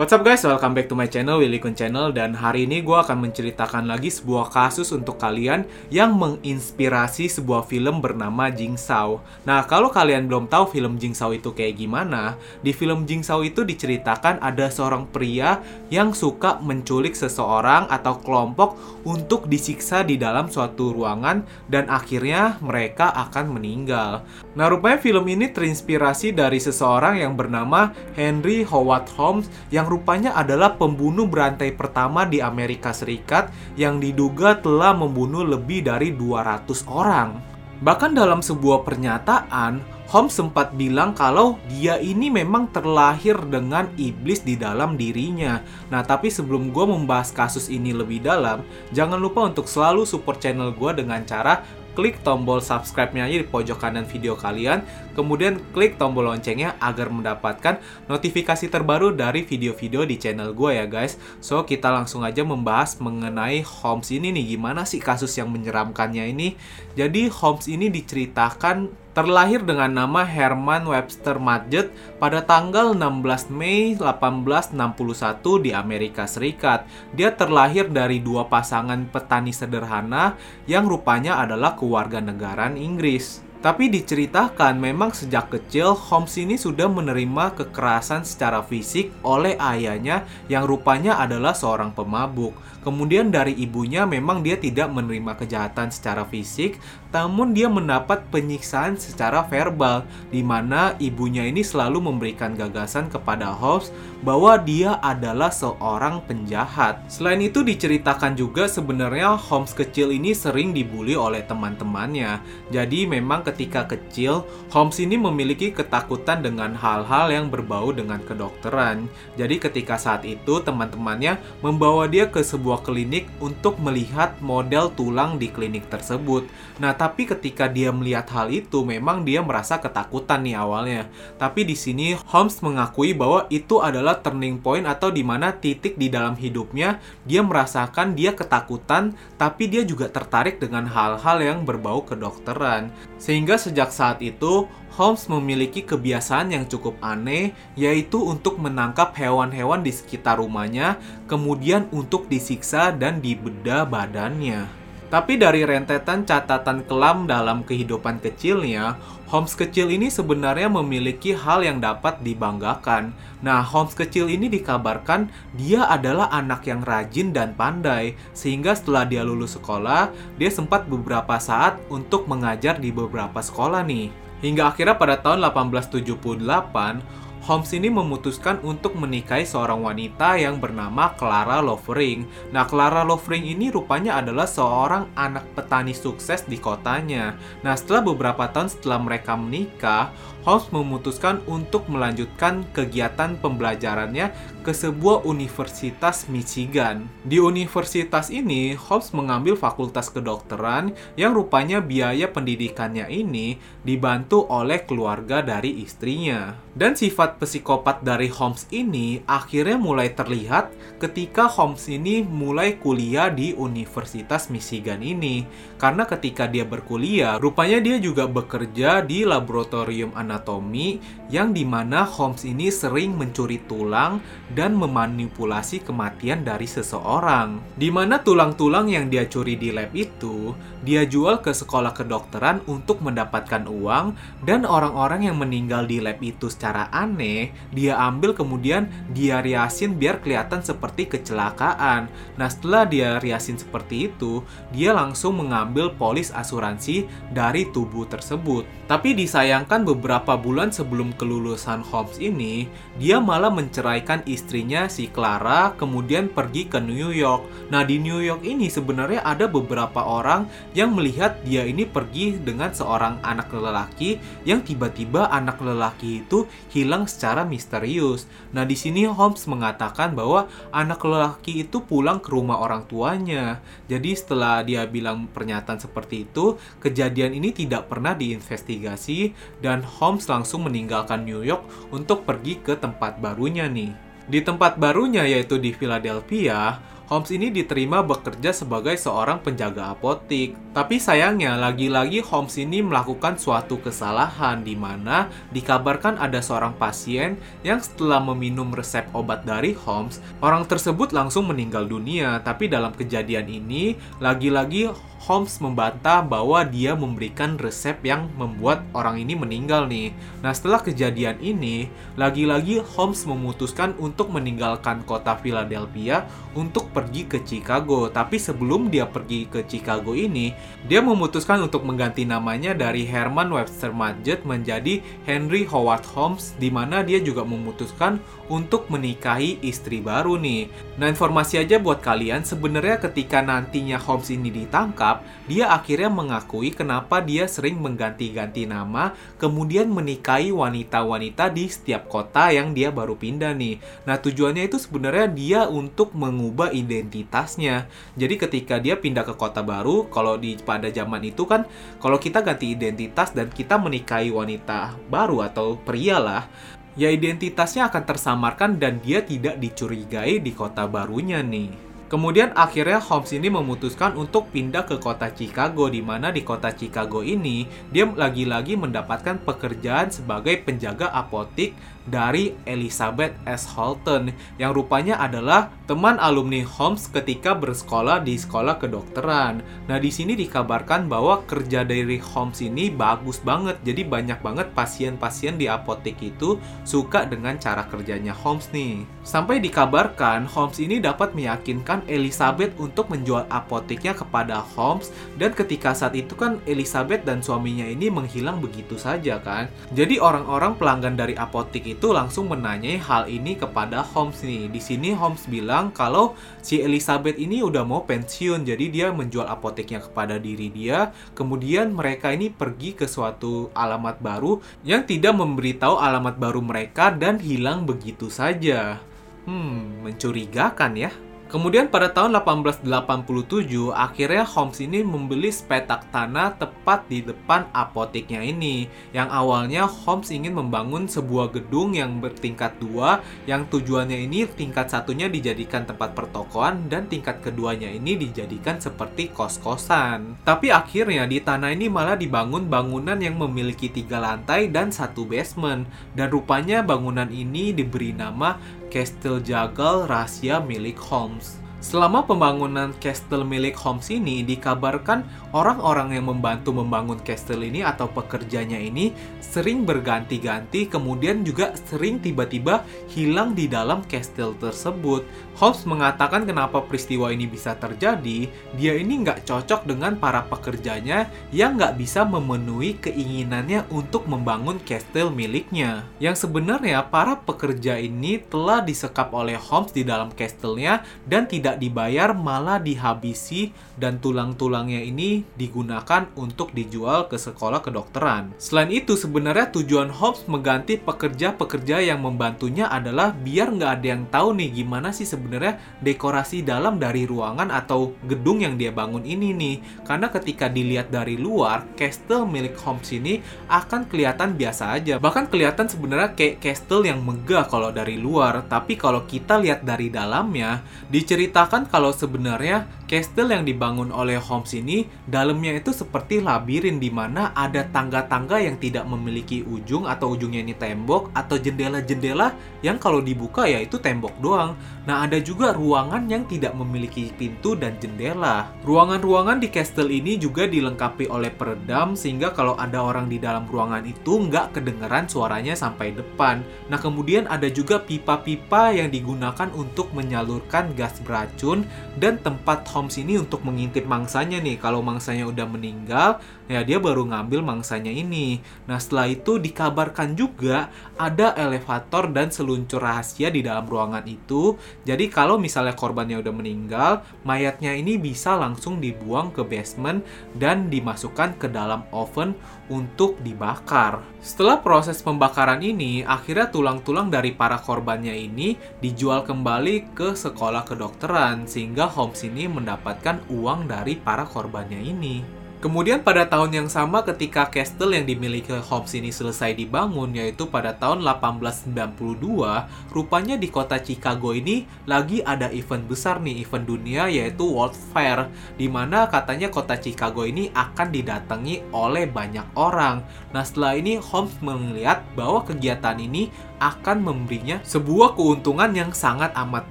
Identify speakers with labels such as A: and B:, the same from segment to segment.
A: What's up guys, welcome back to my channel, Willy Kun Channel. Dan hari ini gue akan menceritakan lagi sebuah kasus untuk kalian Yang menginspirasi sebuah film bernama Jigsaw Nah, kalau kalian belum tahu film Jigsaw itu kayak gimana Di film Jigsaw itu diceritakan ada seorang pria Yang suka menculik seseorang atau kelompok Untuk disiksa di dalam suatu ruangan Dan akhirnya mereka akan meninggal. Nah, rupanya film ini terinspirasi dari seseorang yang bernama Henry Howard Holmes Yang rupanya adalah pembunuh berantai pertama di Amerika Serikat yang diduga telah membunuh lebih dari 200 orang. Bahkan dalam sebuah pernyataan, Holmes sempat bilang kalau dia ini memang terlahir dengan iblis di dalam dirinya. Nah, tapi sebelum gue membahas kasus ini lebih dalam, jangan lupa untuk selalu support channel gue dengan cara klik tombol subscribe-nya aja di pojok kanan video kalian, kemudian klik tombol loncengnya agar mendapatkan notifikasi terbaru dari video-video di channel gue ya guys. So, kita langsung aja membahas mengenai Holmes ini nih, gimana sih kasus yang menyeramkannya ini. Jadi, Holmes ini diceritakan terlahir dengan nama Herman Webster Mudgett pada tanggal 16 Mei 1861 di Amerika Serikat. Dia terlahir dari dua pasangan petani sederhana yang rupanya adalah keluarga negaraan Inggris. Tapi diceritakan memang sejak kecil Holmes ini sudah menerima kekerasan secara fisik oleh ayahnya yang rupanya adalah seorang pemabuk. Kemudian dari ibunya memang dia tidak menerima kejahatan secara fisik, namun dia mendapat penyiksaan secara verbal di mana ibunya ini selalu memberikan gagasan kepada Holmes bahwa dia adalah seorang penjahat. Selain itu diceritakan juga sebenarnya Holmes kecil ini sering dibully oleh teman-temannya. Jadi memang ketika kecil, Holmes ini memiliki ketakutan dengan hal-hal yang berbau dengan kedokteran. Jadi ketika saat itu teman-temannya membawa dia ke sebuah sebuah klinik untuk melihat model tulang di klinik tersebut. Nah, tapi ketika dia melihat hal itu, memang dia merasa ketakutan nih awalnya. Tapi di sini Holmes mengakui bahwa itu adalah turning point atau di mana titik di dalam hidupnya dia merasakan dia ketakutan, tapi dia juga tertarik dengan hal-hal yang berbau kedokteran. Sehingga sejak saat itu, Holmes memiliki kebiasaan yang cukup aneh, yaitu untuk menangkap hewan-hewan di sekitar rumahnya, kemudian untuk disiksa dan dibedah badannya. Tapi dari rentetan catatan kelam dalam kehidupan kecilnya, Holmes kecil ini sebenarnya memiliki hal yang dapat dibanggakan. Nah, Holmes kecil ini dikabarkan dia adalah anak yang rajin dan pandai, sehingga setelah dia lulus sekolah, dia sempat beberapa saat untuk mengajar di beberapa sekolah nih. Hingga akhirnya pada tahun 1878, Holmes ini memutuskan untuk menikahi seorang wanita yang bernama Clara Lovering. Nah, Clara Lovering ini rupanya adalah seorang anak petani sukses di kotanya. Nah, setelah beberapa tahun setelah mereka menikah, Holmes memutuskan untuk melanjutkan kegiatan pembelajarannya ke sebuah universitas Michigan. Di universitas ini, Holmes mengambil fakultas kedokteran yang rupanya biaya pendidikannya ini dibantu oleh keluarga dari istrinya. Dan sifat psikopat dari Holmes ini akhirnya mulai terlihat ketika Holmes ini mulai kuliah di Universitas Michigan ini. Karena ketika dia berkuliah, rupanya dia juga bekerja di laboratorium anatomi yang di mana Holmes ini sering mencuri tulang dan memanipulasi kematian dari seseorang. Di mana tulang-tulang yang dia curi di lab itu, dia jual ke sekolah kedokteran untuk mendapatkan uang dan orang-orang yang meninggal di lab itu secara aneh, dia ambil kemudian dia riasin biar kelihatan seperti kecelakaan. Nah, setelah dia riasin seperti itu, dia langsung mengambil polis asuransi dari tubuh tersebut. Tapi disayangkan beberapa bulan sebelum kelulusan Holmes ini, dia malah menceraikan istrinya si Clara kemudian pergi ke New York. Nah, di New York ini sebenarnya ada beberapa orang yang melihat dia ini pergi dengan seorang anak lelaki yang tiba-tiba anak lelaki itu hilang secara misterius. Nah, di sini Holmes mengatakan bahwa anak lelaki itu pulang ke rumah orang tuanya. Jadi setelah dia bilang pernyataan seperti itu, kejadian ini tidak pernah diinvestigasi dan Holmes langsung meninggalkan New York untuk pergi ke tempat barunya nih. Di tempat barunya yaitu di Philadelphia, Holmes ini diterima bekerja sebagai seorang penjaga apotik. Tapi sayangnya, lagi-lagi Holmes ini melakukan suatu kesalahan di mana dikabarkan ada seorang pasien yang setelah meminum resep obat dari Holmes, orang tersebut langsung meninggal dunia. Tapi dalam kejadian ini, lagi-lagi Holmes membantah bahwa dia memberikan resep yang membuat orang ini meninggal nih. Nah, setelah kejadian ini, lagi-lagi Holmes memutuskan untuk meninggalkan kota Philadelphia untuk pergi ke Chicago. Tapi sebelum dia pergi ke Chicago ini, dia memutuskan untuk mengganti namanya dari Herman Webster Mudgett menjadi Henry Howard Holmes, di mana dia juga memutuskan untuk menikahi istri baru nih. Nah, informasi aja buat kalian, sebenarnya ketika nantinya Holmes ini ditangkap, dia akhirnya mengakui kenapa dia sering mengganti-ganti nama, kemudian menikahi wanita-wanita di setiap kota yang dia baru pindah nih. Nah, tujuannya itu sebenarnya dia untuk mengubah identitasnya. Jadi ketika dia pindah ke kota baru, kalau di pada zaman itu kan kalau kita ganti identitas dan kita menikahi wanita baru atau pria lah, ya identitasnya akan tersamarkan dan dia tidak dicurigai di kota barunya nih. Kemudian akhirnya Holmes ini memutuskan untuk pindah ke kota Chicago di mana di kota Chicago ini dia lagi-lagi mendapatkan pekerjaan sebagai penjaga apotik dari Elizabeth S. Holton yang rupanya adalah teman alumni Holmes ketika bersekolah di sekolah kedokteran. Nah, di sini dikabarkan bahwa kerja dari Holmes ini bagus banget. Jadi banyak banget pasien-pasien di apotek itu suka dengan cara kerjanya Holmes nih. Sampai dikabarkan Holmes ini dapat meyakinkan Elizabeth untuk menjual apoteknya kepada Holmes dan ketika saat itu kan Elizabeth dan suaminya ini menghilang begitu saja kan. Jadi orang-orang pelanggan dari apotek itu itu langsung menanyai hal ini kepada Holmes nih. Di sini Holmes bilang kalau si Elizabeth ini udah mau pensiun, jadi dia menjual apoteknya kepada diri dia. Kemudian mereka ini pergi ke suatu alamat baru yang tidak memberitahu alamat baru mereka dan hilang begitu saja. Hmm, mencurigakan ya. Kemudian pada tahun 1887, akhirnya Holmes ini membeli sepetak tanah tepat di depan apoteknya ini. Yang awalnya Holmes ingin membangun sebuah gedung yang bertingkat dua, yang tujuannya ini tingkat satunya dijadikan tempat pertokoan dan tingkat keduanya ini dijadikan seperti kos-kosan. Tapi akhirnya di tanah ini malah dibangun bangunan yang memiliki tiga lantai dan satu basement. Dan rupanya bangunan ini diberi nama Castle Jagal rahasia milik Holmes. Selama pembangunan castle milik Holmes ini dikabarkan orang-orang yang membantu membangun castle ini atau pekerjanya ini sering berganti-ganti kemudian juga sering tiba-tiba hilang di dalam castle tersebut. Holmes mengatakan kenapa peristiwa ini bisa terjadi, dia ini nggak cocok dengan para pekerjanya yang nggak bisa memenuhi keinginannya untuk membangun castle miliknya. Yang sebenarnya para pekerja ini telah disekap oleh Holmes di dalam castle-nya dan tidak tidak dibayar malah dihabisi dan tulang-tulangnya ini digunakan untuk dijual ke sekolah kedokteran. Selain itu sebenarnya tujuan Hobbes mengganti pekerja-pekerja yang membantunya adalah biar nggak ada yang tahu nih gimana sih sebenarnya dekorasi dalam dari ruangan atau gedung yang dia bangun ini nih. Karena ketika dilihat dari luar, castle milik Holmes ini akan kelihatan biasa aja. Bahkan kelihatan sebenarnya kayak castle yang megah kalau dari luar. Tapi kalau kita lihat dari dalamnya, diceritakan mengatakan kalau sebenarnya Castle yang dibangun oleh Holmes ini dalamnya itu seperti labirin di mana ada tangga-tangga yang tidak memiliki ujung atau ujungnya ini tembok atau jendela-jendela yang kalau dibuka ya itu tembok doang. Nah ada juga ruangan yang tidak memiliki pintu dan jendela. Ruangan-ruangan di castle ini juga dilengkapi oleh peredam sehingga kalau ada orang di dalam ruangan itu nggak kedengeran suaranya sampai depan. Nah kemudian ada juga pipa-pipa yang digunakan untuk menyalurkan gas beracun dan tempat Holmes ini untuk mengintip mangsanya nih. Kalau mangsanya udah meninggal, ya dia baru ngambil mangsanya ini. Nah, setelah itu dikabarkan juga ada elevator dan seluncur rahasia di dalam ruangan itu. Jadi kalau misalnya korbannya udah meninggal, mayatnya ini bisa langsung dibuang ke basement dan dimasukkan ke dalam oven untuk dibakar. Setelah proses pembakaran ini, akhirnya tulang-tulang dari para korbannya ini dijual kembali ke sekolah kedokteran sehingga Holmes ini mendapatkan uang dari para korbannya ini. Kemudian pada tahun yang sama ketika castle yang dimiliki Holmes ini selesai dibangun yaitu pada tahun 1892, rupanya di kota Chicago ini lagi ada event besar nih, event dunia yaitu World Fair di mana katanya kota Chicago ini akan didatangi oleh banyak orang. Nah, setelah ini Holmes melihat bahwa kegiatan ini akan memberinya sebuah keuntungan yang sangat amat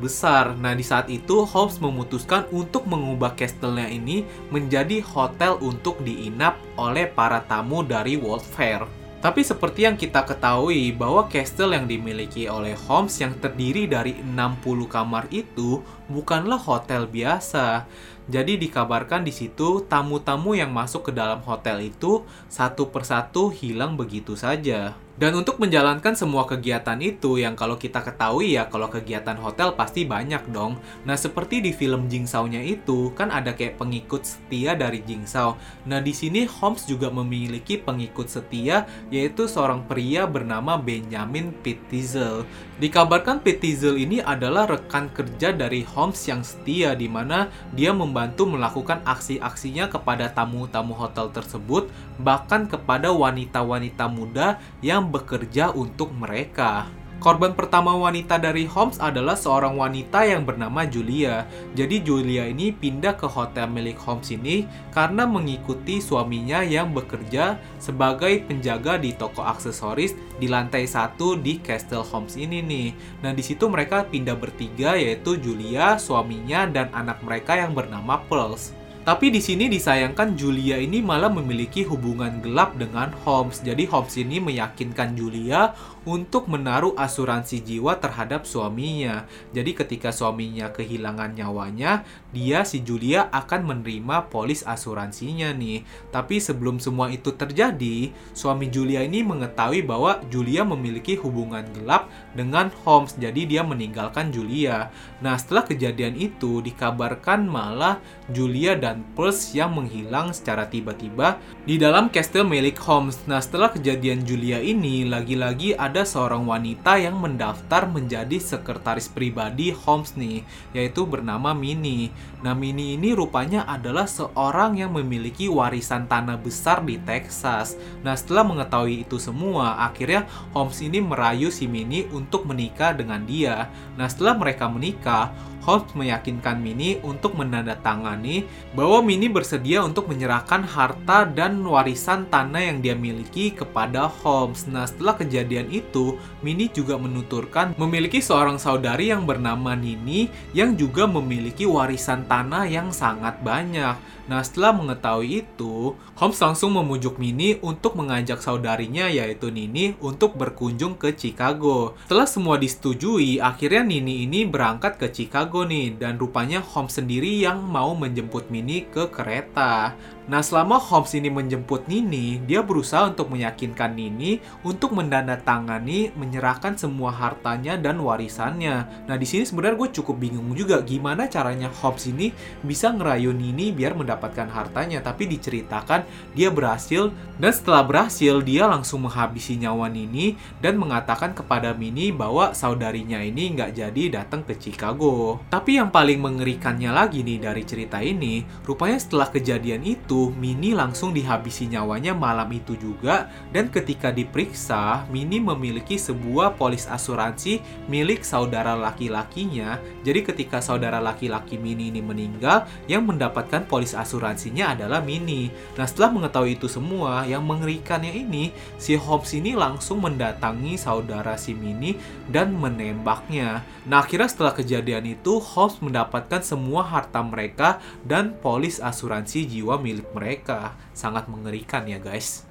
A: besar. Nah, di saat itu Holmes memutuskan untuk mengubah castle-nya ini menjadi hotel untuk untuk diinap oleh para tamu dari World Fair. Tapi seperti yang kita ketahui bahwa castle yang dimiliki oleh Holmes yang terdiri dari 60 kamar itu bukanlah hotel biasa. Jadi dikabarkan di situ tamu-tamu yang masuk ke dalam hotel itu satu persatu hilang begitu saja. Dan untuk menjalankan semua kegiatan itu yang kalau kita ketahui ya kalau kegiatan hotel pasti banyak dong. Nah seperti di film Jingsaw-nya itu kan ada kayak pengikut setia dari Jingsaw. Nah di sini Holmes juga memiliki pengikut setia yaitu seorang pria bernama Benjamin Pittizel. Dikabarkan Pittizel ini adalah rekan kerja dari Holmes yang setia di mana dia membantu melakukan aksi-aksinya kepada tamu-tamu hotel tersebut bahkan kepada wanita-wanita muda yang bekerja untuk mereka. Korban pertama wanita dari Holmes adalah seorang wanita yang bernama Julia. Jadi Julia ini pindah ke hotel milik Holmes ini karena mengikuti suaminya yang bekerja sebagai penjaga di toko aksesoris di lantai satu di Castle Holmes ini nih. Nah di situ mereka pindah bertiga yaitu Julia, suaminya, dan anak mereka yang bernama Pearls. Tapi di sini disayangkan Julia ini malah memiliki hubungan gelap dengan Holmes. Jadi Holmes ini meyakinkan Julia untuk menaruh asuransi jiwa terhadap suaminya. Jadi ketika suaminya kehilangan nyawanya, dia si Julia akan menerima polis asuransinya nih. Tapi sebelum semua itu terjadi, suami Julia ini mengetahui bahwa Julia memiliki hubungan gelap dengan Holmes. Jadi dia meninggalkan Julia. Nah, setelah kejadian itu dikabarkan malah Julia dan Pulse yang menghilang secara tiba-tiba di dalam castle milik Holmes. Nah, setelah kejadian Julia ini, lagi-lagi ada seorang wanita yang mendaftar menjadi sekretaris pribadi Holmes nih, yaitu bernama Minnie. Nah, Minnie ini rupanya adalah seorang yang memiliki warisan tanah besar di Texas. Nah, setelah mengetahui itu semua, akhirnya Holmes ini merayu si Minnie untuk menikah dengan dia. Nah, setelah mereka menikah, Holmes meyakinkan Minnie untuk menandatangani bahwa Minnie bersedia untuk menyerahkan harta dan warisan tanah yang dia miliki kepada Holmes. Nah, setelah kejadian itu, Minnie juga menuturkan memiliki seorang saudari yang bernama Nini yang juga memiliki warisan tanah yang sangat banyak. Nah, setelah mengetahui itu, Holmes langsung memujuk Minnie untuk mengajak saudarinya yaitu Nini untuk berkunjung ke Chicago. Setelah semua disetujui, akhirnya Nini ini berangkat ke Chicago nih dan rupanya Holmes sendiri yang mau menjemput Minnie ke kereta. Nah, selama Holmes ini menjemput Nini, dia berusaha untuk meyakinkan Nini untuk mendandatangani, menyerahkan semua hartanya dan warisannya. Nah, di sini sebenarnya gue cukup bingung juga gimana caranya Holmes ini bisa ngerayu Nini biar mendapatkan hartanya, tapi diceritakan dia berhasil dan setelah berhasil dia langsung menghabisi nyawa Nini dan mengatakan kepada Mini bahwa saudarinya ini nggak jadi datang ke Chicago. Tapi yang paling mengerikannya lagi nih dari cerita ini, rupanya setelah kejadian itu Mini langsung dihabisi nyawanya malam itu juga dan ketika diperiksa, Mini memiliki sebuah polis asuransi milik saudara laki-lakinya. Jadi ketika saudara laki-laki Mini ini meninggal, yang mendapatkan polis asuransinya adalah Mini. Nah, setelah mengetahui itu semua, yang mengerikannya ini, si Holmes ini langsung mendatangi saudara si Mini dan menembaknya. Nah, akhirnya setelah kejadian itu, Holmes mendapatkan semua harta mereka dan polis asuransi jiwa milik mereka. Sangat mengerikan ya guys.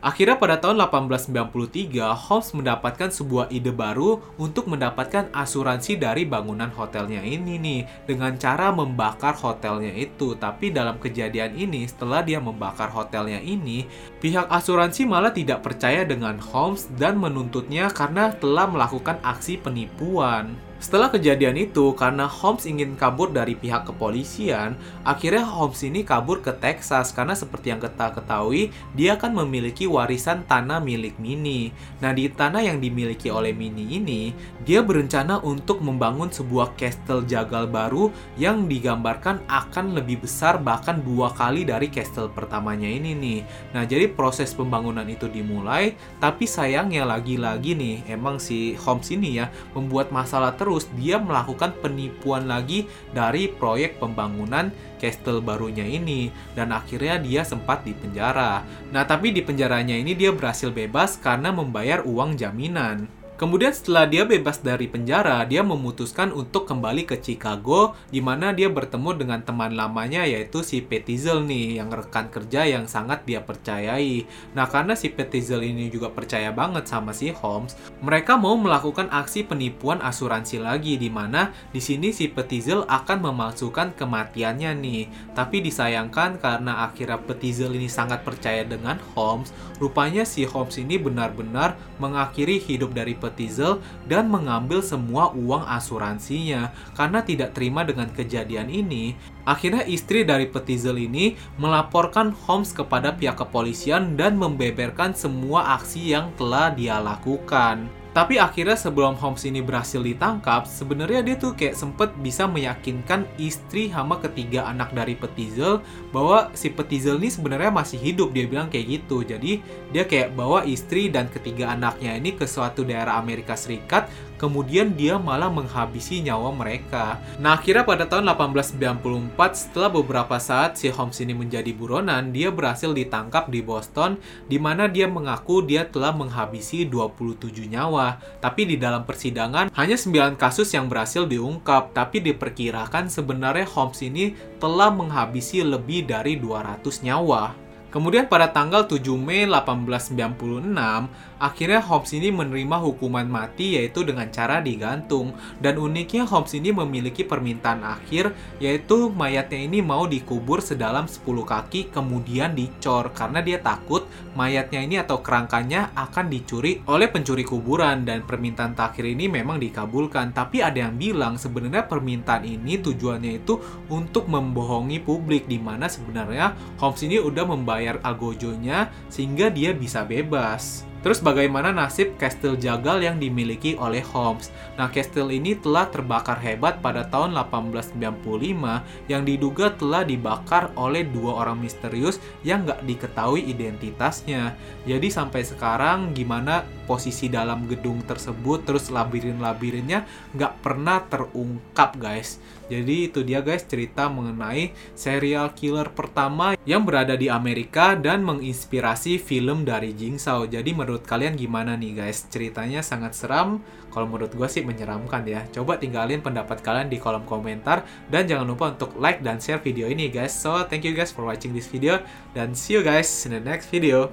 A: Akhirnya pada tahun 1893, Holmes mendapatkan sebuah ide baru untuk mendapatkan asuransi dari bangunan hotelnya ini nih dengan cara membakar hotelnya itu. Tapi dalam kejadian ini, setelah dia membakar hotelnya ini, pihak asuransi malah tidak percaya dengan Holmes dan menuntutnya karena telah melakukan aksi penipuan. Setelah kejadian itu, karena Holmes ingin kabur dari pihak kepolisian, akhirnya Holmes ini kabur ke Texas karena seperti yang kita ketahui, dia akan memiliki warisan tanah milik Minnie. Nah, di tanah yang dimiliki oleh Minnie ini, dia berencana untuk membangun sebuah castle jagal baru yang digambarkan akan lebih besar bahkan dua kali dari castle pertamanya ini nih. Nah, jadi proses pembangunan itu dimulai, tapi sayangnya lagi-lagi nih, emang si Holmes ini ya membuat masalah terus terus dia melakukan penipuan lagi dari proyek pembangunan castle barunya ini dan akhirnya dia sempat dipenjara. Nah, tapi di penjaranya ini dia berhasil bebas karena membayar uang jaminan. Kemudian setelah dia bebas dari penjara, dia memutuskan untuk kembali ke Chicago, di mana dia bertemu dengan teman lamanya yaitu si Petizel nih, yang rekan kerja yang sangat dia percayai. Nah, karena si Petizel ini juga percaya banget sama si Holmes, mereka mau melakukan aksi penipuan asuransi lagi, di mana di sini si Petizel akan memalsukan kematiannya nih. Tapi disayangkan karena akhirnya Petizel ini sangat percaya dengan Holmes, rupanya si Holmes ini benar-benar mengakhiri hidup dari Petizel Petizel dan mengambil semua uang asuransinya. Karena tidak terima dengan kejadian ini, akhirnya istri dari Petizel ini melaporkan Holmes kepada pihak kepolisian dan membeberkan semua aksi yang telah dia lakukan. Tapi akhirnya sebelum Holmes ini berhasil ditangkap, sebenarnya dia tuh kayak sempet bisa meyakinkan istri sama ketiga anak dari Petizel bahwa si Petizel ini sebenarnya masih hidup. Dia bilang kayak gitu. Jadi dia kayak bawa istri dan ketiga anaknya ini ke suatu daerah Amerika Serikat kemudian dia malah menghabisi nyawa mereka. Nah, akhirnya pada tahun 1894, setelah beberapa saat si Holmes ini menjadi buronan, dia berhasil ditangkap di Boston, di mana dia mengaku dia telah menghabisi 27 nyawa. Tapi di dalam persidangan, hanya 9 kasus yang berhasil diungkap, tapi diperkirakan sebenarnya Holmes ini telah menghabisi lebih dari 200 nyawa. Kemudian pada tanggal 7 Mei 1896, akhirnya Holmes ini menerima hukuman mati yaitu dengan cara digantung. Dan uniknya Holmes ini memiliki permintaan akhir yaitu mayatnya ini mau dikubur sedalam 10 kaki kemudian dicor karena dia takut mayatnya ini atau kerangkanya akan dicuri oleh pencuri kuburan dan permintaan terakhir ini memang dikabulkan. Tapi ada yang bilang sebenarnya permintaan ini tujuannya itu untuk membohongi publik di mana sebenarnya Holmes ini udah membayar agojonya sehingga dia bisa bebas. Terus bagaimana nasib Kastil Jagal yang dimiliki oleh Holmes? Nah, kastil ini telah terbakar hebat pada tahun 1895 yang diduga telah dibakar oleh dua orang misterius yang nggak diketahui identitasnya. Jadi sampai sekarang gimana posisi dalam gedung tersebut, terus labirin-labirinnya nggak pernah terungkap guys. Jadi itu dia guys cerita mengenai serial killer pertama yang berada di Amerika dan menginspirasi film dari Jigsaw. Jadi menurut kalian gimana nih guys? Ceritanya sangat seram. Kalau menurut gue sih menyeramkan ya. Coba tinggalin pendapat kalian di kolom komentar dan jangan lupa untuk like dan share video ini guys. So thank you guys for watching this video dan see you guys in the next video.